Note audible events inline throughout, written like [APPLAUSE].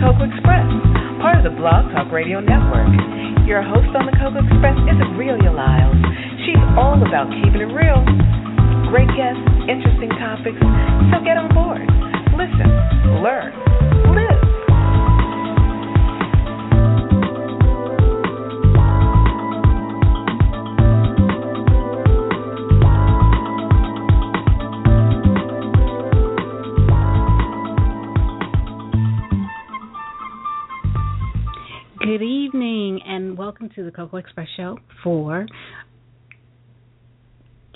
Coco Express, part of the Blog Talk Radio Network. Your host on the Coco Express is Aurelia Lyles. She's all about keeping it real. Great guests, interesting topics, so get on board. Listen, learn, the Coco Express Show for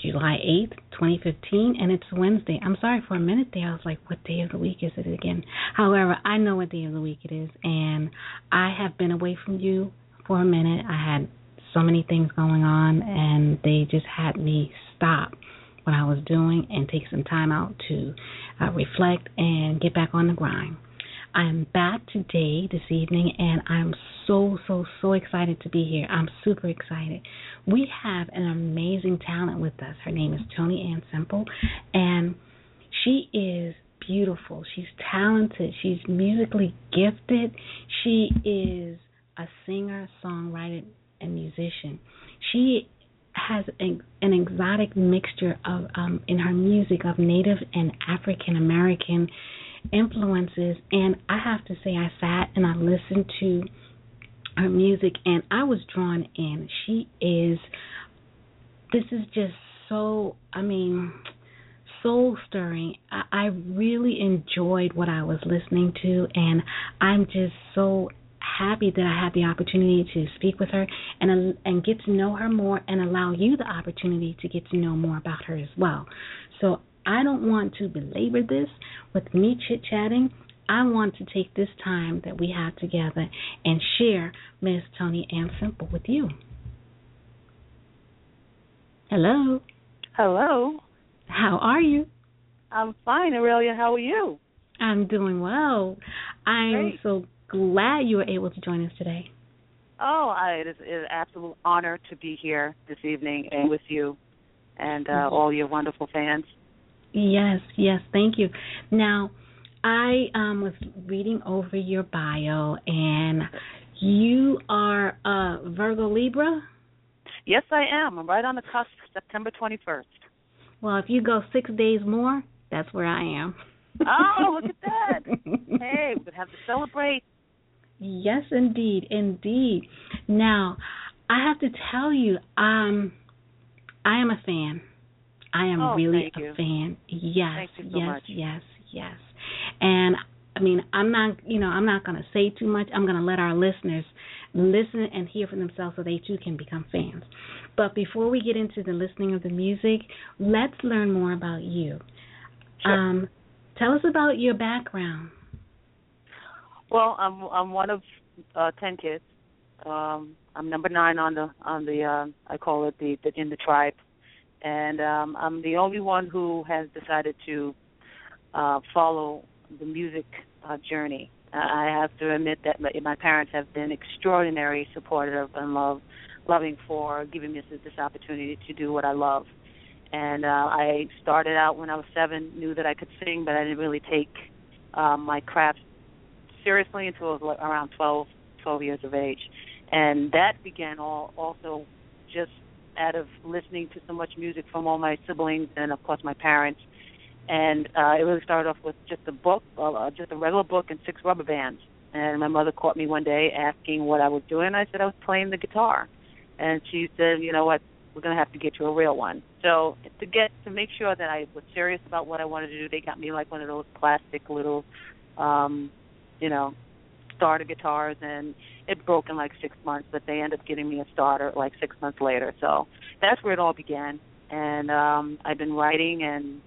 July 8th, 2015, and it's Wednesday. I'm sorry for a minute there. I was like, what day of the week is it again? However, I know what day of the week it is, and I have been away from you for a minute. I had so many things going on, and they just had me stop what I was doing and take some time out to uh, reflect and get back on the grind. I am back today, this evening, and I'm so, so, so excited to be here. I'm super excited. We have an amazing talent with us. Her name is Toni Ann Semple, and she is beautiful. She's talented. She's musically gifted. She is a singer, songwriter, and musician. She has a, an exotic mixture of um, in her music of Native and African American influences and I have to say I sat and I listened to her music and I was drawn in. She is this is just so I mean soul stirring. I, I really enjoyed what I was listening to and I'm just so happy that I had the opportunity to speak with her and and get to know her more and allow you the opportunity to get to know more about her as well. So I don't want to belabor this with me chit chatting. I want to take this time that we have together and share Miss Toni Ann Semple with you. Hello. Hello. How are you? I'm fine, Aurelia. How are you? I'm doing well. I'm Great. so glad you were able to join us today. Oh, I, it is it is an absolute honor to be here this evening and with you and uh, all your wonderful fans. Yes, yes, thank you. Now, I um, was reading over your bio, and you are a Virgo Libra. Yes, I am. I'm right on the cusp, September 21st. Well, if you go six days more, that's where I am. Oh, look at that. [LAUGHS] hey, we have to celebrate. Yes, indeed, indeed. Now, I have to tell you, um, I am a fan. I am Oh, really a you. fan. Yes, you so yes, much. yes, yes. And I mean, I'm not, you know, I'm not going to say too much. I'm going to let our listeners listen and hear for themselves so they too can become fans. But before we get into the listening of the music, let's learn more about you. Sure. Um, tell us about your background. Well, I'm I'm one of uh, ten kids. Um, I'm number nine on the on the uh, I call it the, the in the tribe, and um, I'm the only one who has decided to uh, follow the music uh, journey. Uh, I have to admit that my, my parents have been extraordinary supportive and love, loving for giving me this, this opportunity to do what I love. And uh, I started out when I was seven, knew that I could sing, but I didn't really take um, my craft seriously until I was around 12, 12 years of age. And that began all also just out of listening to so much music from all my siblings and of course my parents. And uh, it really started off with just a book, uh, just a regular book and six rubber bands. And my mother caught me one day asking what I was doing. I said I was playing the guitar. And she said, you know what, we're going to have to get you a real one. So to get to make sure that I was serious about what I wanted to do, they got me like one of those plastic little, um, you know, starter guitars, and it broke in like six months. But they ended up getting me a starter like six months later. So that's where it all began. And um, I've been writing and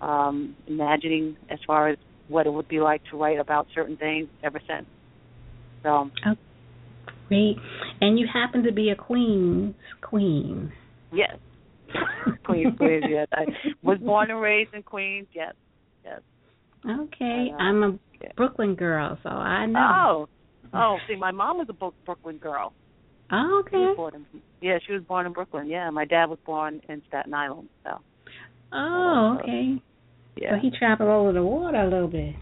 um, imagining as far as what it would be like to write about certain things ever since. So oh, Great. And you happen to be a queen's queen. yes, [LAUGHS] Queens, Queens. Yes, I was born and raised in Queens. Yes, yes. Okay. Uh, I'm a yeah. Brooklyn girl, so I know. Oh, oh. See, my mom was a Bro- Brooklyn girl. Oh, okay. born in, yeah, she was born in Brooklyn. Yeah, my dad was born in Staten Island. So Oh, okay. yeah. So he traveled over the water a little bit.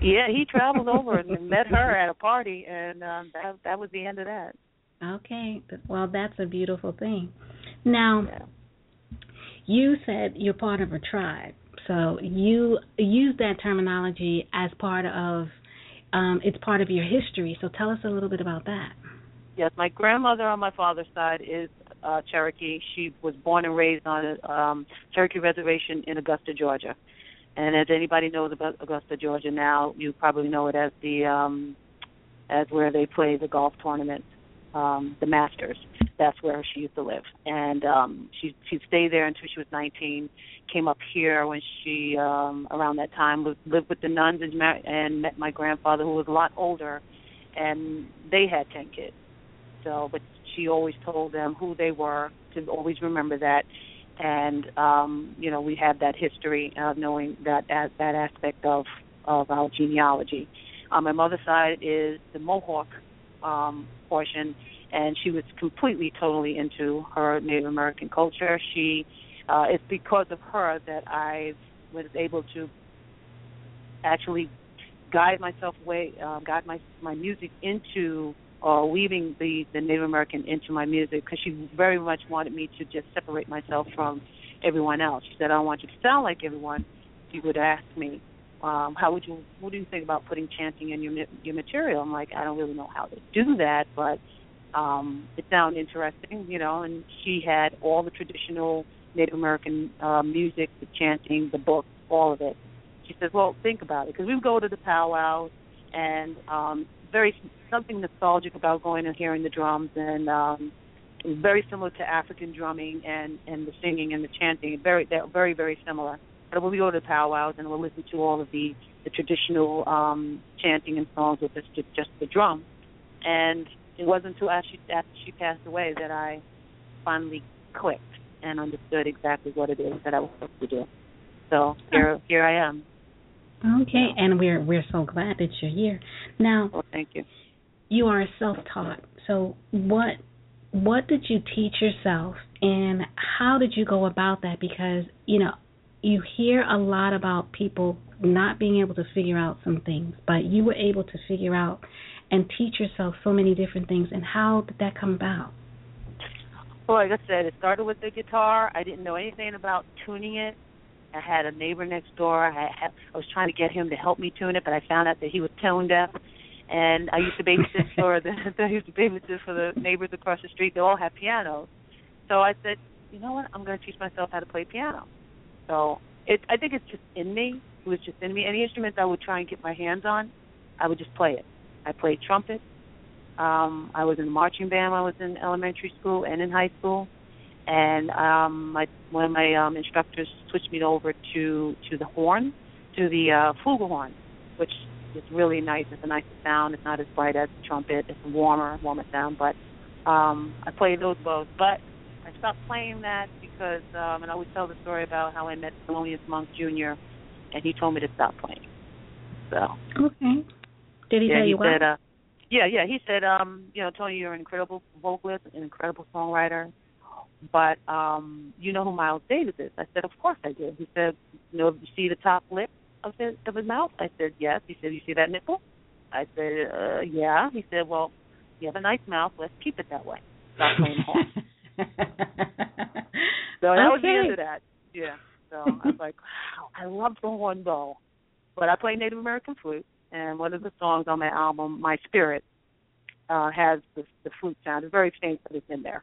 Yeah, he traveled over [LAUGHS] and met her at a party, and um, that that was the end of that. Okay, well, that's a beautiful thing. Now, Yeah. you said you're part of a tribe, so you use that terminology as part of um, it's part of your history. So tell us a little bit about that. Yes, my grandmother on my father's side is uh Cherokee. She was born and raised on a um Cherokee reservation in Augusta, Georgia. And as anybody knows about Augusta, Georgia now, you probably know it as the um as where they play the golf tournament, um, the Masters. That's where she used to live. And um she she stayed there until she was 19, came up here when she um around that time lived, lived with the nuns and, mar- and met my grandfather who was a lot older and they had 10 kids so but she always told them who they were to always remember that and um you know we have that history of knowing that that, that aspect of of our genealogy on my mother's side is the mohawk um portion and she was completely totally into her native american culture she uh it's because of her that i was able to actually guide myself away uh, guide my my music into uh, weaving the the Native American into my music because she very much wanted me to just separate myself from everyone else. She said, "I don't want you to sound like everyone." She would ask me, um, "How would you? What do you think about putting chanting in your your material?" I'm like, "I don't really know how to do that, but um, it sounded interesting, you know." And she had all the traditional Native American uh, music, the chanting, the book, all of it. She says, "Well, think about it," because we would go to the powwows and um very something nostalgic about going and hearing the drums and um very similar to African drumming and and the singing and the chanting very they're very very similar but when we go to powwows and we'll listen to all of the the traditional um chanting and songs with just just the drum. And it wasn't until after she after she passed away that I finally clicked and understood exactly what it is that I was supposed to do. So here here I am. Okay, and we're we're so glad that you're here. Now, well thank you. you are self-taught. So what what did you teach yourself and how did you go about that? Because, you know, you hear a lot about people not being able to figure out some things, but you were able to figure out and teach yourself so many different things and how did that come about? Well, like I said, it started with the guitar. I didn't know anything about tuning it. I had a neighbor next door. I had, I was trying to get him to help me tune it, but I found out that he was tone deaf. And I used to babysit [LAUGHS] for the [LAUGHS] I used to babysit for the neighbors across the street. They all have pianos. So I said, you know what? I'm going to teach myself how to play piano. So it I think it's just in me. It was just in me. Any instrument I would try and get my hands on, I would just play it. I played trumpet. Um, I was in the marching band I was in elementary school and in high school and um my one of my um instructors switched me over to to the horn to the uh flugelhorn which is really nice it's a nicer sound it's not as bright as the trumpet it's warmer warmer sound but um i played those both but i stopped playing that because um and i always tell the story about how i met Thelonious monk jr and he told me to stop playing so Okay. Did he yeah tell he you what? said uh yeah yeah he said um you know Toni you're an incredible vocalist an incredible songwriter but um you know who Miles Davis is? I said, Of course I do. He said, You know, you see the top lip of his of his mouth? I said, Yes. He said, You see that nipple? I said, uh, yeah. He said, Well, you have a nice mouth, let's keep it that way. Stop playing the horn. [LAUGHS] [LAUGHS] So that was the end of that. Yeah. So I was like, Wow, I love the horn bow. But I play Native American flute and one of the songs on my album, My Spirit, uh, has the the flute sound. It's very faint but it's in there.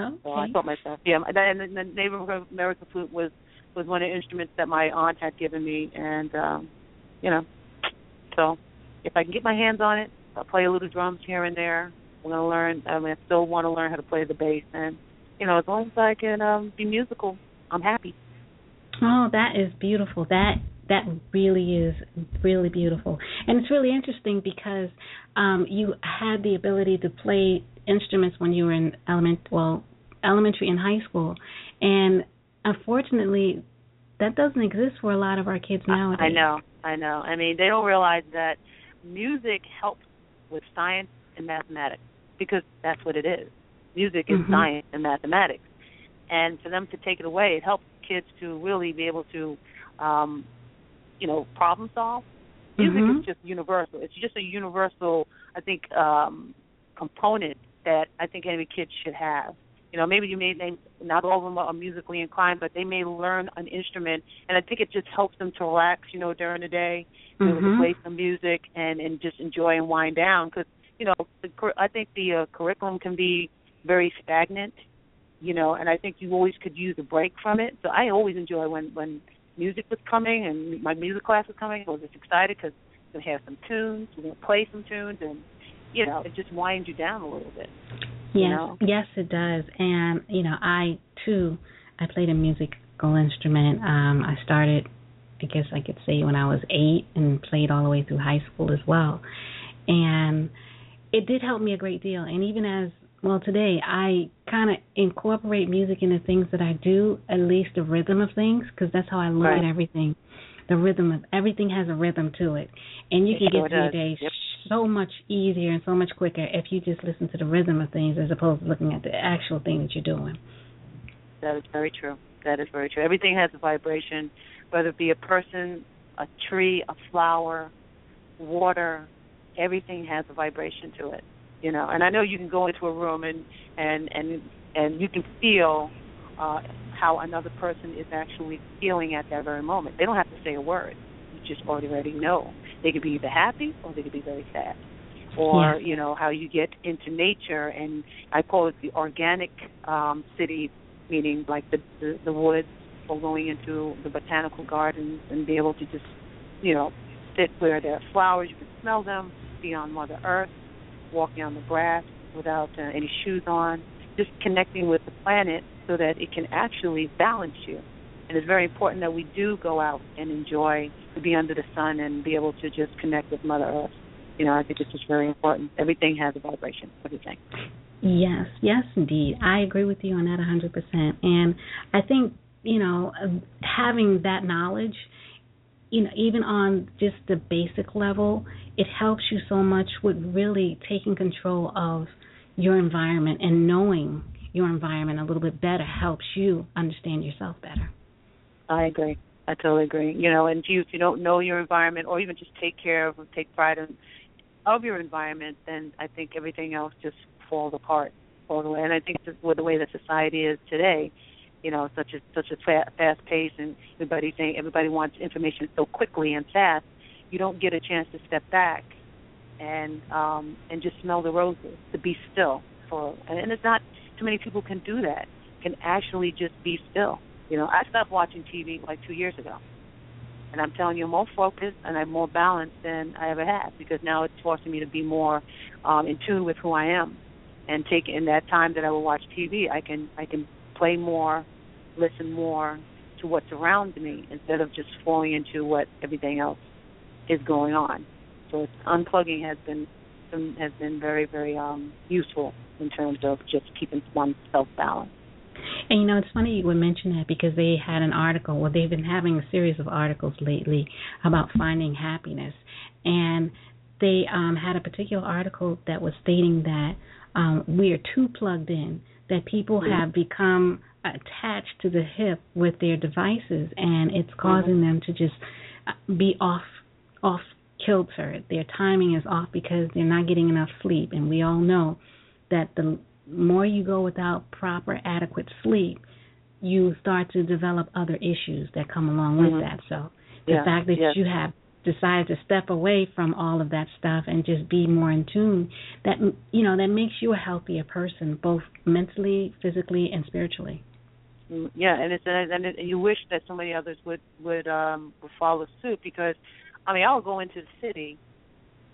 okay. So I thought myself, yeah. And then the Native American flute was was one of the instruments that my aunt had given me, and um, you know, so if I can get my hands on it, I'll play a little drums here and there. I'm gonna learn. I mean, I still want to learn how to play the bass, and you know, as long as I can um, be musical, I'm happy. Oh, that is beautiful. That that really is really beautiful, and it's really interesting because um, you had the ability to play instruments when you were in element well elementary and high school, and unfortunately, that doesn't exist for a lot of our kids nowadays. I know, I know. I mean, they don't realize that music helps with science and mathematics because that's what it is. Music is Mhm. science and mathematics, and for them to take it away, it helps kids to really be able to, um, you know, problem solve Music mm-hmm. is just universal. It's just a universal, I think, um, component that I think every kid should have. You know, maybe you may they, not all of them are musically inclined, but they may learn an instrument, and I think it just helps them to relax. You know, during the day, you know, Mhm. to play some music and and just enjoy and wind down. Because you know, the, cur- I think the uh, curriculum can be very stagnant. You know, and I think you always could use a break from it. So I always enjoy when when music was coming and my music class was coming. I was just excited because we have some tunes, we're gonna play some tunes, and you know, it just winds you down a little bit. Yes, know? yes, it does. And you know, I too, I played a musical instrument. Um, I started, I guess I could say, when I was eight, and played all the way through high school as well. And it did help me a great deal. And even as well today, I kind of incorporate music into things that I do, at least the rhythm of things, because that's how I look Right. at everything. The rhythm of everything has a rhythm to it, and you It can sure get through your day Yep. so much easier and so much quicker if you just listen to the rhythm of things as opposed to looking at the actual thing that you're doing. That is very true. That is very true. Everything has a vibration, whether it be a person, a tree, a flower, water. Everything has a vibration to it. You know, and I know you can go into a room and and and and you can feel uh, how another person is actually feeling at that very moment. They don't have to say a word. You just already know. They could be either happy or they could be very sad. Or Yes. you know how you get into nature, and I call it the organic um, city meaning like the, the the woods or going into the botanical gardens and be able to just you know sit where there are flowers you can smell them be on mother earth walking on the grass without uh, any shoes on just connecting with the planet so that it can actually balance you and it's very important that we do go out and enjoy to be under the sun and be able to just connect with mother earth you know i think it's just very important everything has a vibration everything Yes, yes, indeed. I agree with you on that 100%. And I think, you know, having that knowledge, you know, even on just the basic level, it helps you so much with really taking control of your environment and knowing your environment a little bit better helps you understand yourself better. I agree. I totally agree. You know, and if you don't know your environment, or even just take care of, take pride in of your environment, then I think everything else just falls apart, falls away. And I think with the way that society is today, you know, such a such a fa- fast pace, and everybody saying everybody wants information so quickly and fast, you don't get a chance to step back and um and just smell the roses, to be still for. And, and it's not too many people can do that. Can actually just be still. You know, I stopped watching TV like two years ago. And I'm telling you, I'm more focused and I'm more balanced than I ever had because now it's forcing me to be more um, in tune with who I am, and take in that time that I will watch TV, I can I can play more, listen more to what's around me instead of just falling into what everything else is going on. So it's, unplugging has been has been very very um, useful in terms of just keeping oneself balanced. And you know, it's funny you would mention that because they had an article, well, they've been having a series of articles lately about finding happiness. And they um, had a particular article that was stating that um, we are too plugged in, that people have become attached to the hip with their devices, and it's causing them to just uh, be off off kilter. Their timing is off because they're not getting enough sleep, and we all know that the more you go without proper adequate sleep, you start to develop other issues that come along with Mhm. that. So the Yeah, fact that yeah. you have decided to step away from all of that stuff and just be more in tune, that you know that makes you a healthier person, both mentally, physically, and spiritually. Yeah, and it's and, and you wish that so many others would would um would follow suit because, I mean, I'll go into the city,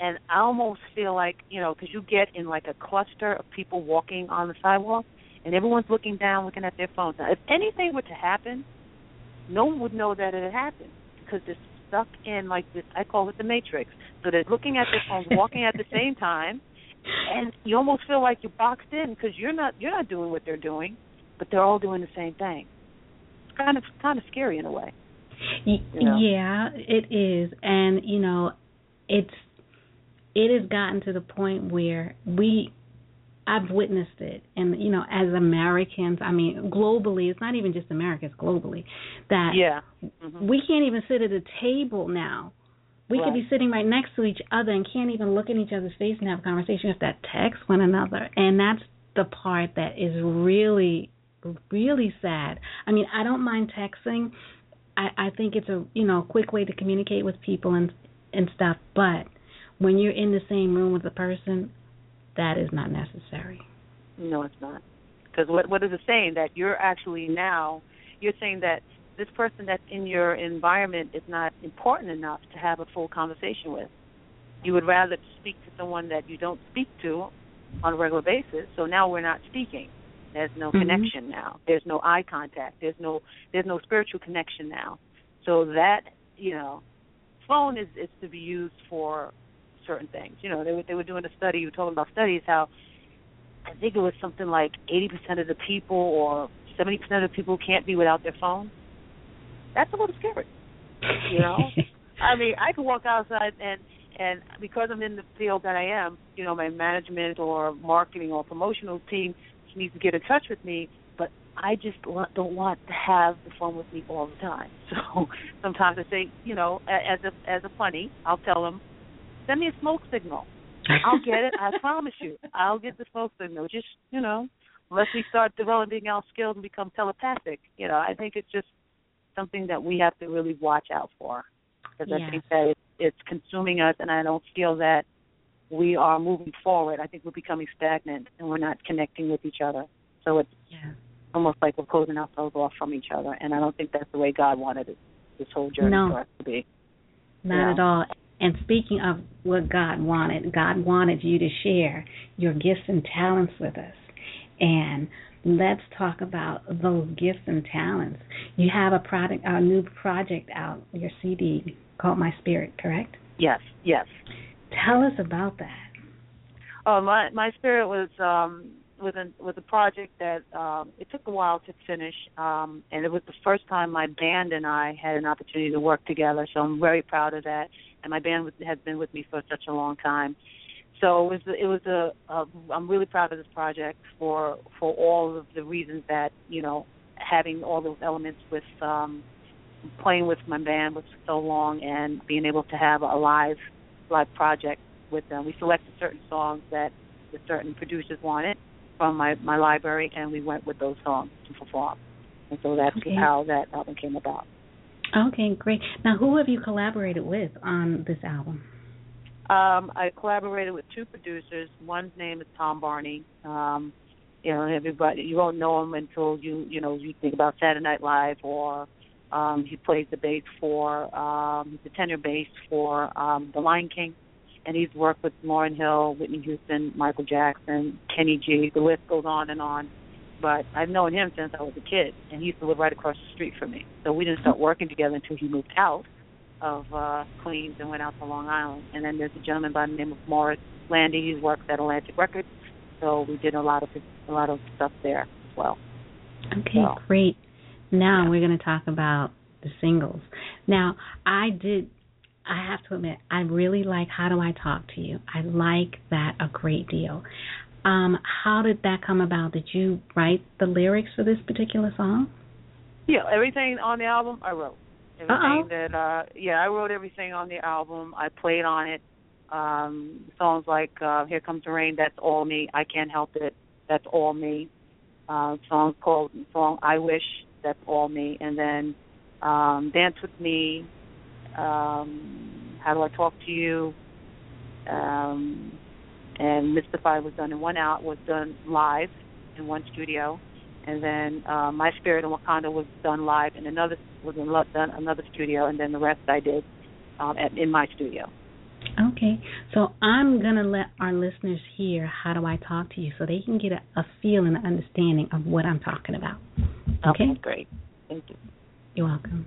and I almost feel like you know because you get in like a cluster of people walking on the sidewalk, and everyone's looking down, looking at their phones. Now, if anything were to happen, no one would know that it had happened because they're stuck in like this. I call it the matrix. So they're looking at their phones, walking at the same time, and you almost feel like you're boxed in because you're not you're not doing what they're doing but they're all doing the same thing. It's kind of kind of scary in a way. You know? Yeah, it is, and you know, it's it has gotten to the point where we I've witnessed it, and you know, as Americans, I mean, globally, it's not even just America; it's globally that Yeah. hmm we can't even sit at a table now We right. could be sitting right next to each other and can't even look in each other's face and have a conversation. Have to text one another, and that's the part that is really, really sad. I mean, I don't mind texting. I I think it's a you know quick way to communicate with people and and stuff, but when you're in the same room with a person, that is not necessary. No, it's not. Because what what is it saying that you're actually now you're saying that this person that's in your environment is not important enough to have a full conversation with. You would rather speak to someone that you don't speak to on a regular basis. So now we're not speaking. There's no Mhm. connection now. There's no eye contact. There's no there's no spiritual connection now. So that you know, phone is is to be used for certain things. You know, they were they were doing a study. You were talking about studies how I think it was something like 80% of the people or 70% of the people can't be without their phone. That's a little scary. You know, [LAUGHS] I mean, I could walk outside and and because I'm in the field that I am, you know, my management or marketing or promotional team needs to get in touch with me, but I just don't want to have the phone with me all the time. [LAUGHS] So sometimes I say, you know, as a as a funny, I'll tell them, send me a smoke signal. I'll get it. I promise you, I'll get the smoke signal. Just you know, unless we start developing our skills and become telepathic. You know, I think it's just something that we have to really watch out for because Yes. I think that it's, it's consuming us, and I don't feel that we are moving forward. I think we're becoming stagnant, and we're not connecting with each other. So it's yeah. almost like we're closing ourselves off from each other, and I don't think that's the way God wanted it, this whole journey No. for us to be. Not Yeah. at all. And speaking of what God wanted, God wanted you to share your gifts and talents with us. And let's talk about those gifts and talents. You have a product, a new project out, your CD called My Spirit, correct? Yes, yes. Tell us about that. Oh, my my spirit was um with a with a project that um it took a while to finish um and it was the first time my band and I had an opportunity to work together so I'm very proud of that and my band has been with me for such a long time so it was it was a, a I'm really proud of this project for for all of the reasons that you know having all those elements with um playing with my band was so long and being able to have a live live project with them. We selected certain songs that the certain producers wanted from my my library, and we went with those songs to perform. And so that's Okay. how that album came about. Okay, great. Now, who have you collaborated with on this album? Um, I collaborated with two producers. One's name is Tom Barney. Um, you know, everybody you won't know him until you you know you think about Saturday Night Live or um, he plays the bass for um, he's the tenor bass for um, The Lion King, and he's worked with Lauryn Hill, Whitney Houston, Michael Jackson, Kenny G. The list goes on and on. But I've known him since I was a kid, and he used to live right across the street from me. So we didn't start working together until he moved out of uh Queens and went out to Long Island. And then there's a gentleman by the name of Morris Landy. He works at Atlantic Records, so we did a lot of a lot of stuff there as well. Okay, So- great. Now we're going to talk about the singles. Now, I did I have to admit, I really like How Do I Talk to You. I like that a great deal. Um, how did that come about? Did you write the lyrics for this particular song? Yeah, everything on the album I wrote. Everything Uh-oh. that uh yeah, I wrote everything on the album. I played on it. Um songs like uh Here Comes the Rain, that's all me. I can't help it. That's all me. Uh songs called song I Wish, that's all me. And then um Dance with Me, um How Do I Talk to You, um and Mystify was done in one out was done live in one studio and then uh, My Spirit in Wakanda was done live in another was in done another studio, and then the rest I did um, at, in my studio. Okay, so I'm gonna let our listeners hear how do I talk to you, so they can get a, a feel and an understanding of what I'm talking about. Okay, great. Thank you. you're welcome.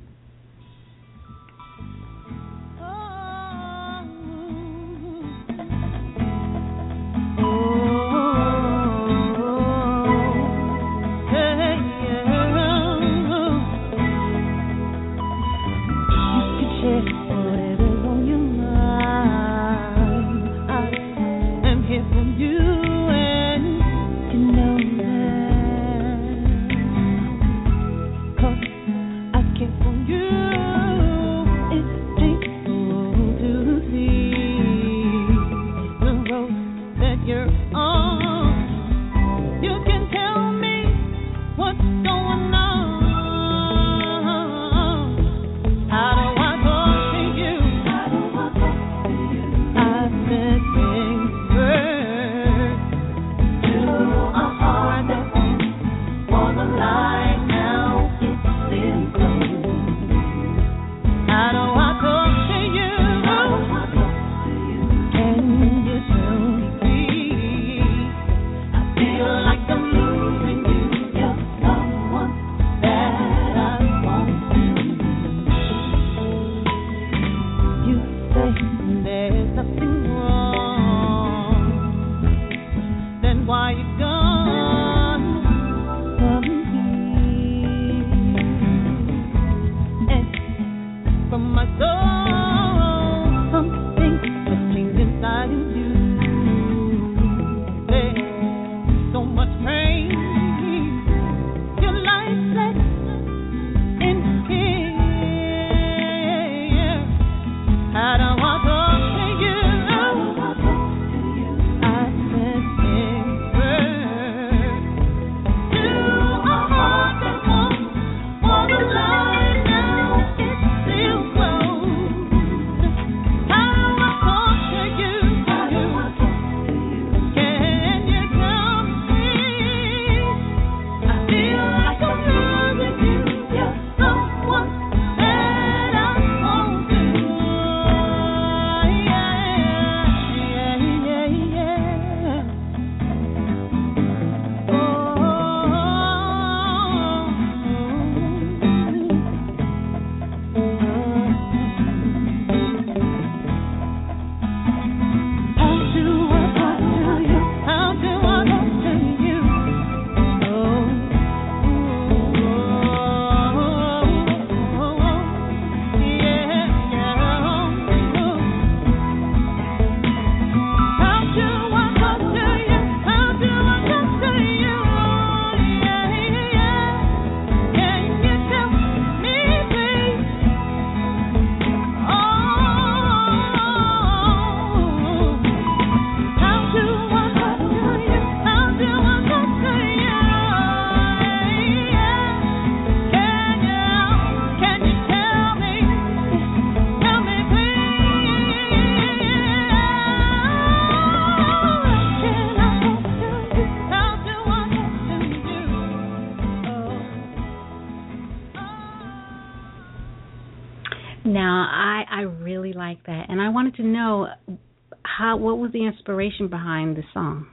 What was the inspiration behind the song?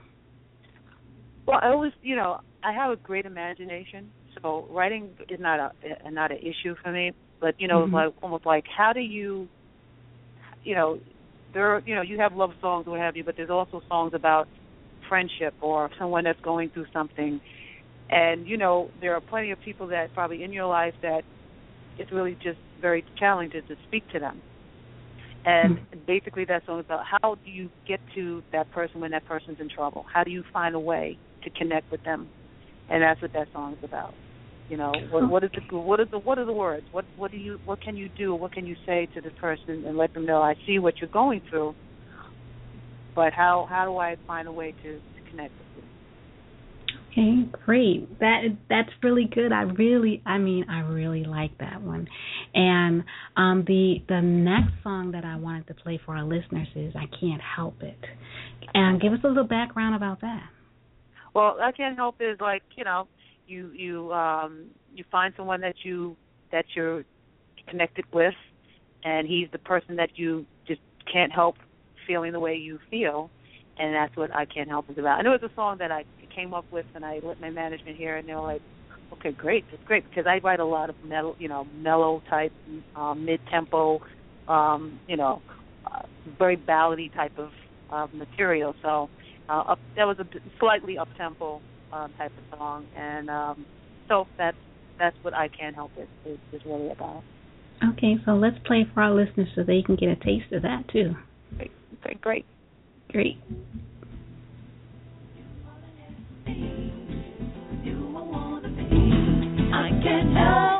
Well, it was you know I have a great imagination, so writing is not a not an issue for me. But you know, mm-hmm. like almost like how do you, you know, there are, you know you have love songs or what have you, but there's also songs about friendship or someone that's going through something, and you know there are plenty of people that probably in your life that it's really just very challenging to speak to them and mm-hmm. basically, that song is about how do you get to that person when that person's in trouble? How do you find a way to connect with them? And that's what that song is about. You know, what, what is the what is the what are the words? What what do you what can you do? What can you say to the person and let them know I see what you're going through, but how how do I find a way to, to connect with? Okay, great. That that's really good. I really, I mean, I really like that one. And um, the the next song that I wanted to play for our listeners is "I Can't Help It." And give us a little background about that. Well, "I Can't Help It" is like you know, you you um, you find someone that you that you're connected with, and he's the person that you just can't help feeling the way you feel, and that's what "I Can't Help" is about. I know it's a song that I came up with, and I let my management hear, and they were like, "Okay, great, it's great," because I write a lot of metal, you know, mellow type, um, mid tempo, um, you know, uh, very ballady type of uh, material. So uh, up, that was a slightly up tempo uh, type of song, and um, so that's that's what I can't help it is, is really about. Okay, so let's play for our listeners so they can get a taste of that too. Great, okay, great, great. I can't help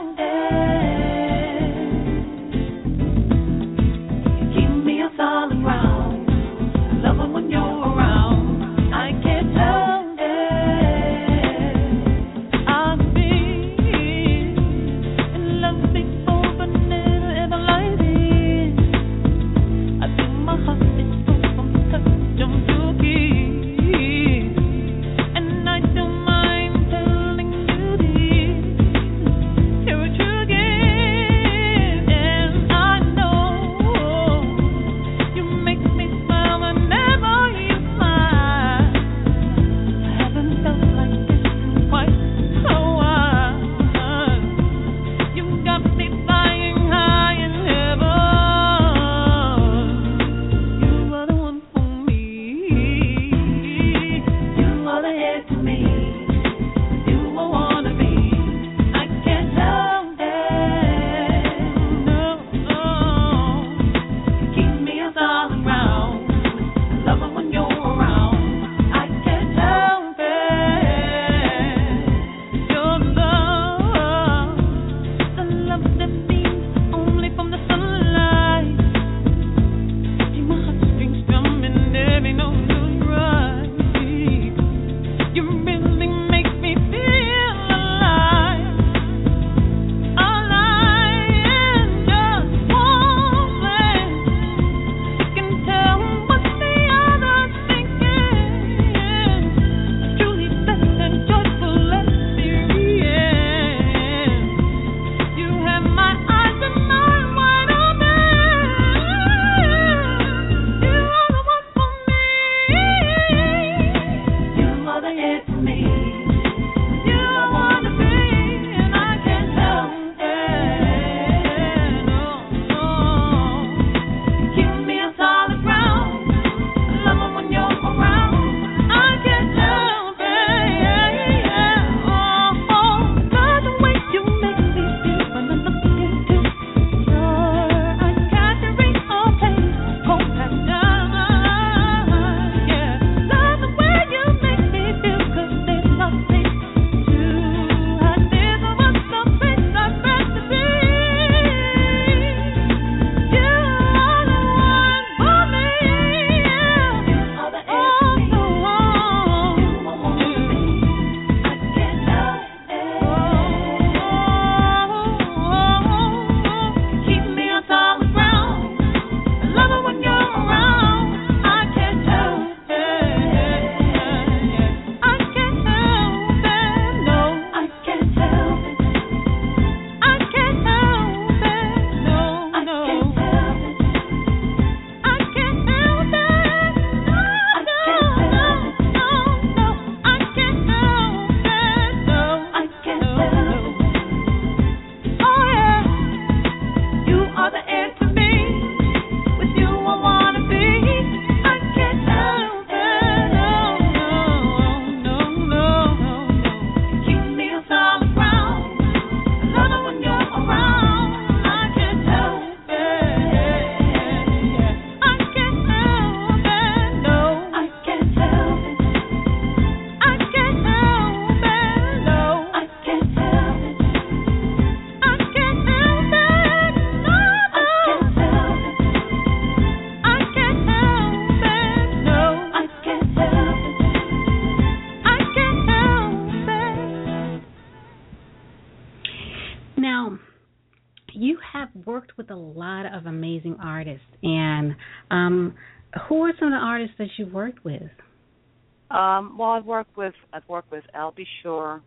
Um, well, I've worked with I've worked with Al B. Sure.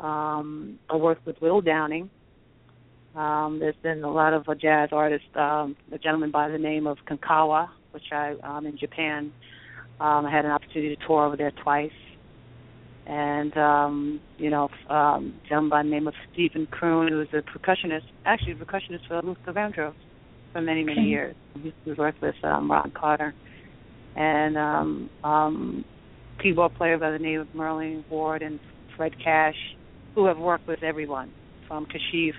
Um, I worked with Will Downing. Um, there's been a lot of uh, jazz artists. Um, a gentleman by the name of Kankawa, which I um, in Japan. Um, I had an opportunity to tour over there twice and um, you know, um, a gentleman by the name of Stephen Kroon, who was a percussionist, actually a percussionist for Luther Vandross for many, many years. He worked with um, Ron Carter, and um, um, keyboard player by the name of Merlin Ward and Fred Cash, who have worked with everyone from Kashif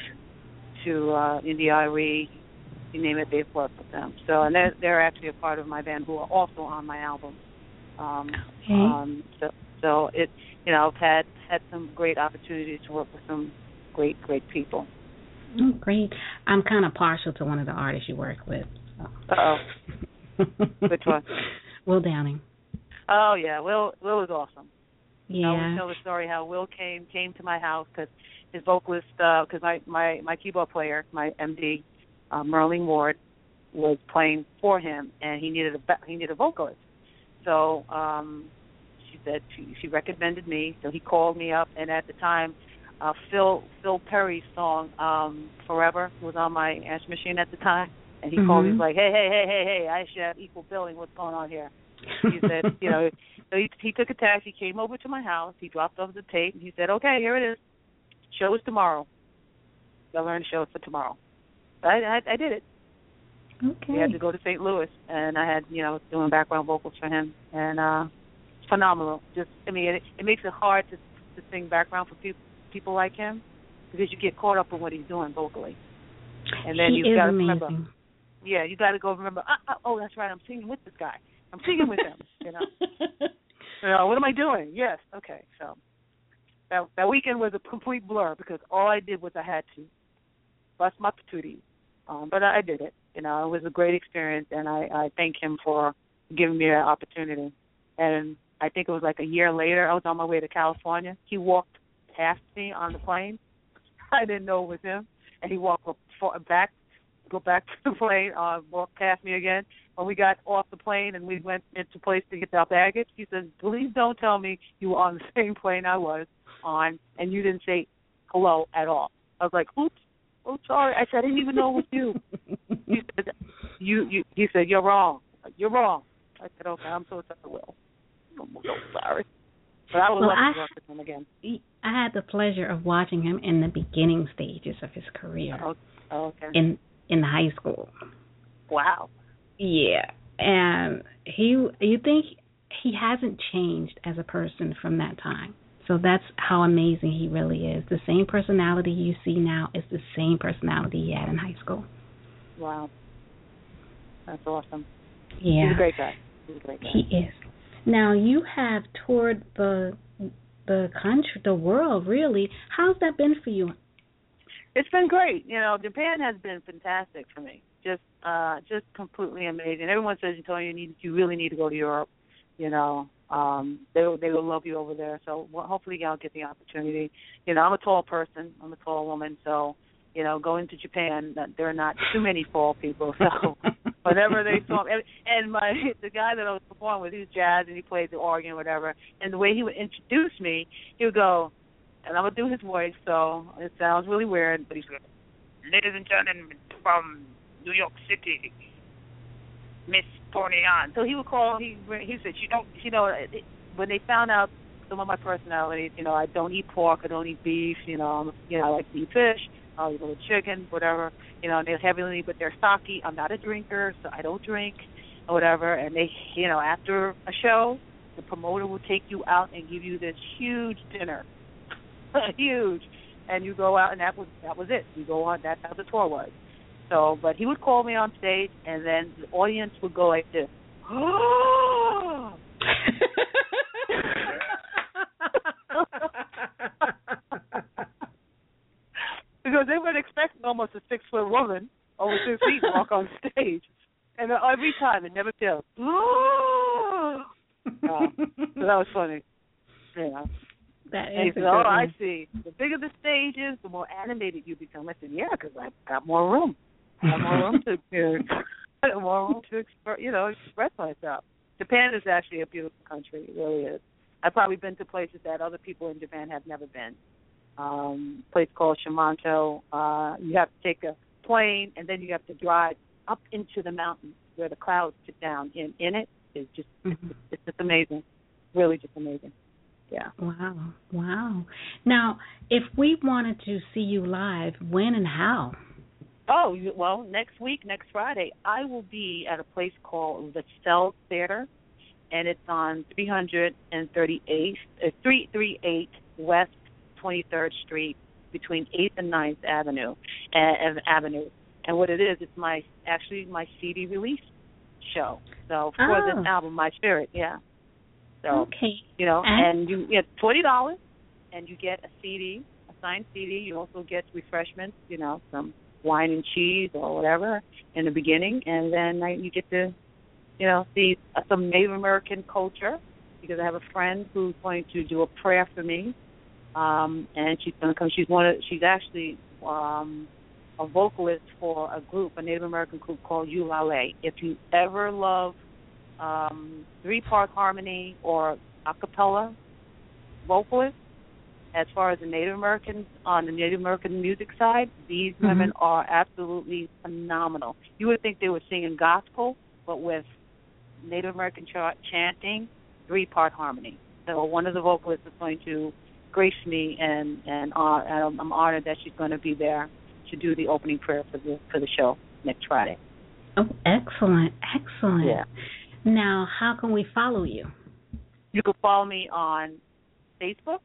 to uh, India.Arie, you name it, they've worked with them. So, and they're they're actually a part of my band who are also on my album. Um, okay. um, so, so it's you know, I've had had some great opportunities to work with some great, great people. Oh, great. I'm kind of partial to one of the artists you work with. So. oh. [LAUGHS] Which one? Will Downing. Oh yeah, Will Will was awesome. Yeah. I always tell the story how Will came came to my house because his vocalist, because uh, my my my keyboard player, my MD, uh, Merlin Ward, was playing for him, and he needed a he needed a vocalist. So um that she, she recommended me. So he called me up, and at the time, uh, Phil Phil Perry's song um, "Forever" was on my answer machine at the time, and he mm-hmm. called me mm-hmm. like, "Hey, hey, hey, hey, hey! I should have equal billing. What's going on here?" He said, [LAUGHS] "You know." So he, he took a taxi, came over to my house. He dropped off the tape, and he said, "Okay, here it is. Show is tomorrow. I learned to show for tomorrow." I, I I did it. Okay. We had to go to St. Louis, and I had you know doing background vocals for him, and uh phenomenal. Just I mean, it, it makes it hard to to sing background for people people like him because you get caught up in what he's doing vocally, and then he you've got to remember. Yeah, you got to go remember. Uh, uh, oh, that's right. I'm singing with this guy. I'm singing with him. You know. [LAUGHS] you know what am I doing? Yes. Okay. So that that weekend was a complete blur because all I did was I had to bust my patootie. Um, but I, I did it. You know, it was a great experience, and I, I thank him for giving me that opportunity. And I think it was like a year later. I was on my way to California. He walked past me on the plane. [LAUGHS] I didn't know it was him, and he walked for back, go back to the plane, uh, walked past me again. When we got off the plane and we went into place to get our baggage, he said, "Please don't tell me you were on the [LAUGHS] same plane I was on, and you didn't say hello at all." I was like, "Oops." Oh, sorry. I said I didn't even know it was you. [LAUGHS] he said, "You, you." He said, "You're wrong. You're wrong." I said, "Okay, I'm so sorry, Will." I'm so sorry. But I would well, love I, to work with him again. I had the pleasure of watching him in the beginning stages of his career. Oh, oh okay. In in high school. Wow. Yeah, and he you think he hasn't changed as a person from that time. So that's how amazing he really is. The same personality you see now is the same personality he had in high school. Wow. That's awesome. Yeah. He's a great guy. He's a great guy. He is. Now you have toured the the country, the world, really. How's that been for you? It's been great. You know, Japan has been fantastic for me. Just uh just completely amazing. Everyone says, Toni, you need you really need to go to Europe. You know, um they they will love you over there. So well, hopefully I'll get the opportunity. You know, I'm a tall person. I'm a tall woman, so you know, going to Japan, there are not too many tall people. So [LAUGHS] whenever they saw and, and my the guy that I was performing with, he was jazz and he played the organ or whatever. And the way he would introduce me, he would go, and I would do his voice, so it sounds really weird, but he's like, "Ladies and gentlemen from New York City, Miss Toni Ann." So he would call. He he said, "You don't, you know." It, when they found out some of my personalities, you know, I don't eat pork, I don't eat beef, you know, I'm, you know, I like to eat fish I'll eat a little chicken, whatever. You know, and they heavily with their sake. I'm not a drinker, so I don't drink or whatever. And they, you know, after a show, the promoter will take you out and give you this huge dinner, [LAUGHS] huge, and you go out, and that was that was it. You go on. That's how the tour was. So, but he would call me on stage, and then the audience would go like this. [LAUGHS] because they would expect almost a six foot woman over six feet walk on stage, and every time it never fails. [LAUGHS] uh, so that was funny. Yeah. That is. Said, "Oh, I see. The bigger the stage is, the more animated you become." I said, "Yeah, because I've got more room." I have more room to. [LAUGHS] I have [LAUGHS] more room to express, you know, express myself. Japan is actually a beautiful country. It really is. I've probably been to places that other people in Japan have never been. Um, a place called Shimanto. Uh, you have to take a plane and then you have to drive up into the mountains where the clouds sit down. In in it is just Mm-hmm. it's, it's just amazing. Really just amazing. Yeah. Wow. Wow. Now, if we wanted to see you live, when and how? Oh, you- well, next week, next Friday, I will be at a place called the Cell Theater, and it's on 338th, uh, 338 West 23rd Street between 8th and 9th Avenue, uh, Avenue. And what it is, it's my actually my CD release show. So for Oh. this album, My Spirit, yeah. So Okay. you know, And- and you get twenty dollars, and you get a CD, a signed CD. You also get refreshments, you know, some wine and cheese or whatever in the beginning, and then you get to, you know, see uh, some Native American culture because I have a friend who's going to do a prayer for me, um, and she's going to come. She's one of, she's actually um, a vocalist for a group, a Native American group called Ulali. If you ever love um, three part harmony or a cappella vocalist, as far as the Native Americans on the Native American music side, these Mhm. women are absolutely phenomenal. You would think they were singing gospel, but with Native American ch- chanting, three part harmony. So one of the vocalists is going to grace me, and and, uh, and I'm honored that she's going to be there to do the opening prayer for the for the show next Friday. Oh, excellent. Excellent. Yeah. Now, how can we follow you? You can follow me on Facebook,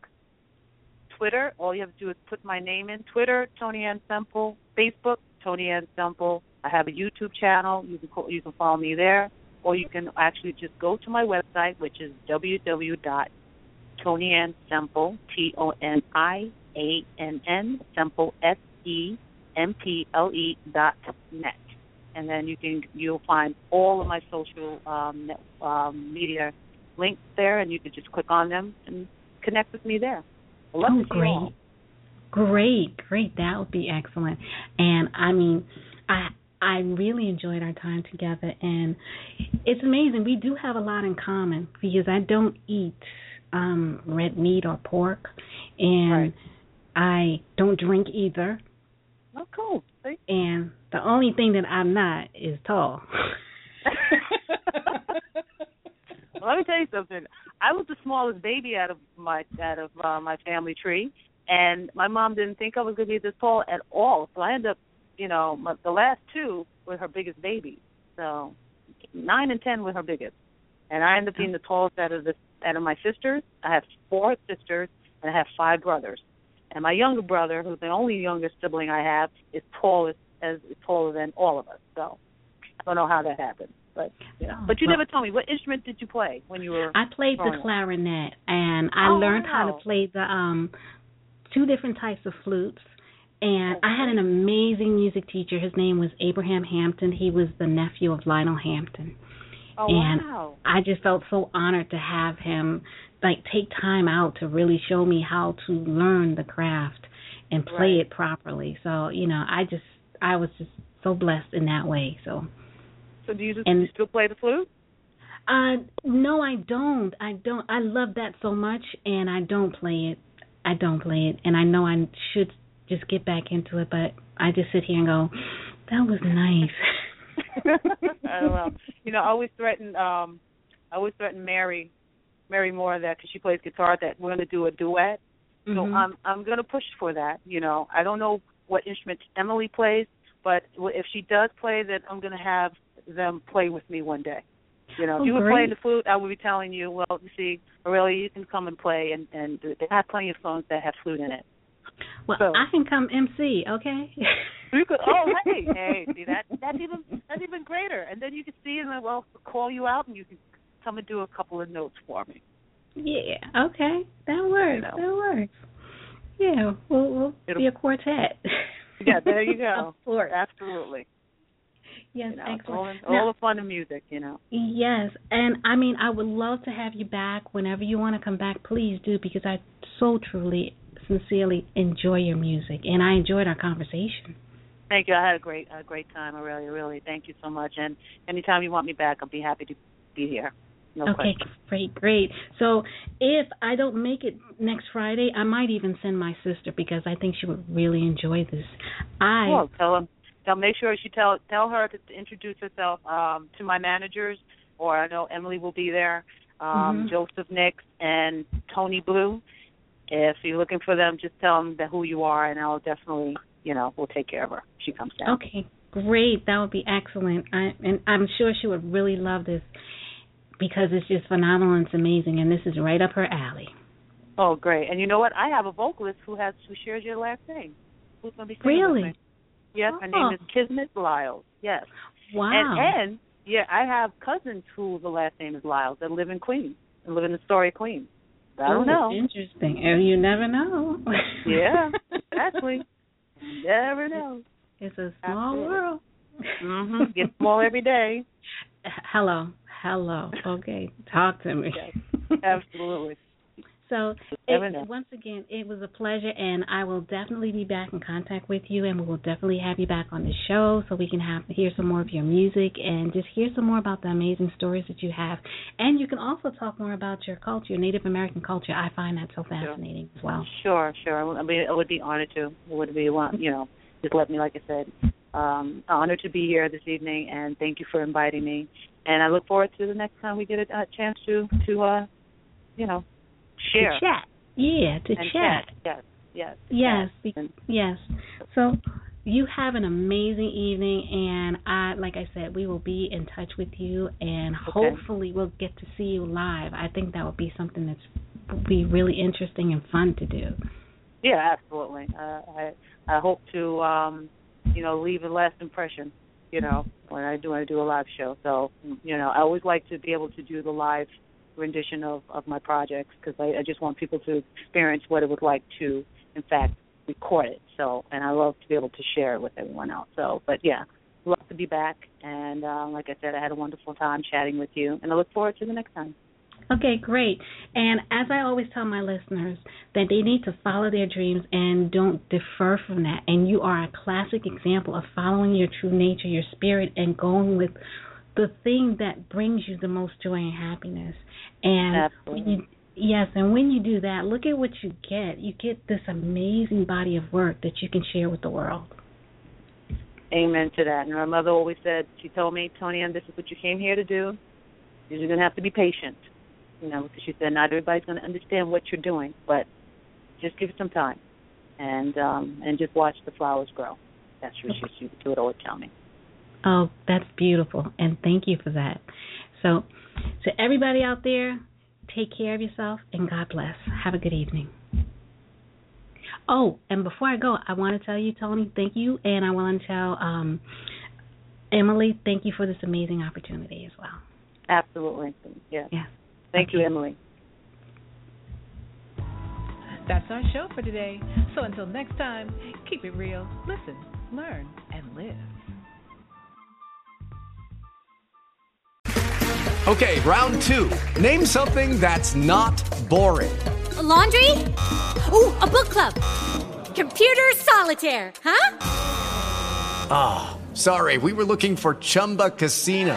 Twitter. All you have to do is put my name in. Twitter, Toni Ann Semple. Facebook, Toni Ann Semple. I have a YouTube channel. You can call, you can follow me there, or you can actually just go to my website, which is www.toniannsemple t o n i a n n semple s e m p l e dot net and then you can you'll find all of my social um, net, um, media links there, and you can just click on them and connect with me there. I'd love oh, to see great. Great, great. That would be excellent. And I mean, I I really enjoyed our time together and it's amazing. We do have a lot in common because I don't eat um red meat or pork and Right. I don't drink either. Oh, cool. And the only thing that I'm not is tall. [LAUGHS] well, let me tell you something. I was the smallest baby out of my out of uh, my family tree, and my mom didn't think I was going to be this tall at all. So I ended up, you know, my, the last two were her biggest babies. So nine and ten were her biggest, and I ended up being the tallest out of the out of my sisters. I have four sisters, and I have five brothers. And my younger brother, who's the only younger sibling I have, is tallest as is taller than all of us. So I don't know how that happened, but you know. Oh, But you well- never told me what instrument did you play when you were. I played the growing up? clarinet and I Oh, learned how to play the um two different types of flutes. And I had an amazing music teacher. His name was Abraham Hampton. He was the nephew of Lionel Hampton. Oh and wow! I just felt so honored to have him like take time out to really show me how to learn the craft and play Right. it properly. So, you know, I just I was just so blessed in that way. So So do you, just, and- you still play the flute? Uh, no, I don't. I don't. I love that so much, and I don't play it. I don't play it, and I know I should just get back into it, but I just sit here and go, "That was nice." I don't know. You know, I always threaten. Um, I always threaten Mary, Mary Moore that because she plays guitar that we're going to do a duet. So Mhm. I'm I'm going to push for that. You know, I don't know what instrument Emily plays, but if she does play, then I'm going to have them play with me one day. You know, if Oh, you were great. playing the flute, I would be telling you, well, you see, Aurelia, you can come and play, and and they have plenty of songs that have flute in it. well, so- I can come MC, okay? [LAUGHS] You could, oh, hey, [LAUGHS] hey, see that? That's even that's even greater. And then you can see, and then well, call you out, and you can come and do a couple of notes for me. yeah, okay, that works. know. That works. Yeah, we'll we'll It'll- be a quartet. [LAUGHS] Yeah, there you go. [LAUGHS] of course. Absolutely. Yes, You know, it's all, excellent. in, Now- the fun of music, you know. Yes, and I mean, I would love to have you back whenever you want to come back. Please do because I so truly, sincerely enjoy your music, and I enjoyed our conversation. Thank you. I had a great a great time, Aurelia. Really, thank you so much. And anytime you want me back, I'll be happy to be here. No okay, question. great, great. So if I don't make it next Friday, I might even send my sister because I think she would really enjoy this. I well, tell them. Tell make sure she tell tell her to, introduce herself um, to my managers, or I know Emily will be there. Um, Mhm. Joseph Nix and Tony Blue. If you're looking for them, just tell them that who you are, and I'll definitely, you know, we'll take care of her. if She comes down. Okay, great. That would be excellent. I, and I'm sure she would really love this because it's just phenomenal and it's amazing, and this is right up her alley. Oh, great! And you know what? I have a vocalist who has who shares your last name. Who's going to be singing Really? Yes, her Oh. name is Kismet Lyles. Yes. Wow. And and yeah, I have cousins who the last name is Lyles that live in Queens and live in Astoria, Queens. I don't know. Interesting. And you never know. [LAUGHS] Yeah, exactly. Never know. It's a small Absolutely. world. Mhm. Get [LAUGHS] small every day. Hello. Hello. Okay. Talk to me. [LAUGHS] Absolutely. So it, once again, it was a pleasure, and I will definitely be back in contact with you, and we will definitely have you back on the show so we can have hear some more of your music and just hear some more about the amazing stories that you have. And you can also talk more about your culture, your Native American culture. I find that so fascinating as well. Sure, sure. I mean, I would be honored to. It would be you know, just let me, like I said, um, honored to be here this evening, and thank you for inviting me. And I look forward to the next time we get a, a chance to, to, uh, you know, share To chat. Yeah, to and chat. Yes, yes, Yes, And- yes. So you have an amazing evening, and I, like I said, we will be in touch with you, and hopefully we'll get to see you live. I think that would be something that's would be really interesting and fun to do. Yeah, absolutely. Uh, I I hope to um, you know leave a last impression. You know when I do when I do a live show. So you know I always like to be able to do the live rendition of of my projects because I, I just want people to experience what it was like to in fact record it. So and I love to be able to share it with everyone else. So but yeah. Love to be back, and uh, like I said, I had a wonderful time chatting with you, and I look forward to the next time. Okay, great. And as I always tell my listeners, that they need to follow their dreams and don't defer from that. And you are a classic example of following your true nature, your spirit, and going with the thing that brings you the most joy and happiness. And Absolutely. when you yes, and when you do that, look at what you get. You get this amazing body of work that you can share with the world. Amen to that. And my mother always said, she told me, Toni, and this is what you came here to do. You're going to have to be patient. You know, because she said not everybody's going to understand what you're doing, but just give it some time, and um, and just watch the flowers grow. That's what she, she, she would always tell me. Oh, that's beautiful. And thank you for that. So, to everybody out there, take care of yourself and God bless. Have a good evening. Oh, and before I go, I want to tell you, Toni, thank you. And I want to tell um, Emily, thank you for this amazing opportunity as well. Absolutely. Yeah. Yes. Thank you, Emily. That's our show for today. So until next time, keep it real, listen, learn, and live. Okay, round two. Name something that's not boring. A laundry? Ooh, a book club. Computer solitaire, huh? Ah, sorry, we were looking for Chumba Casino.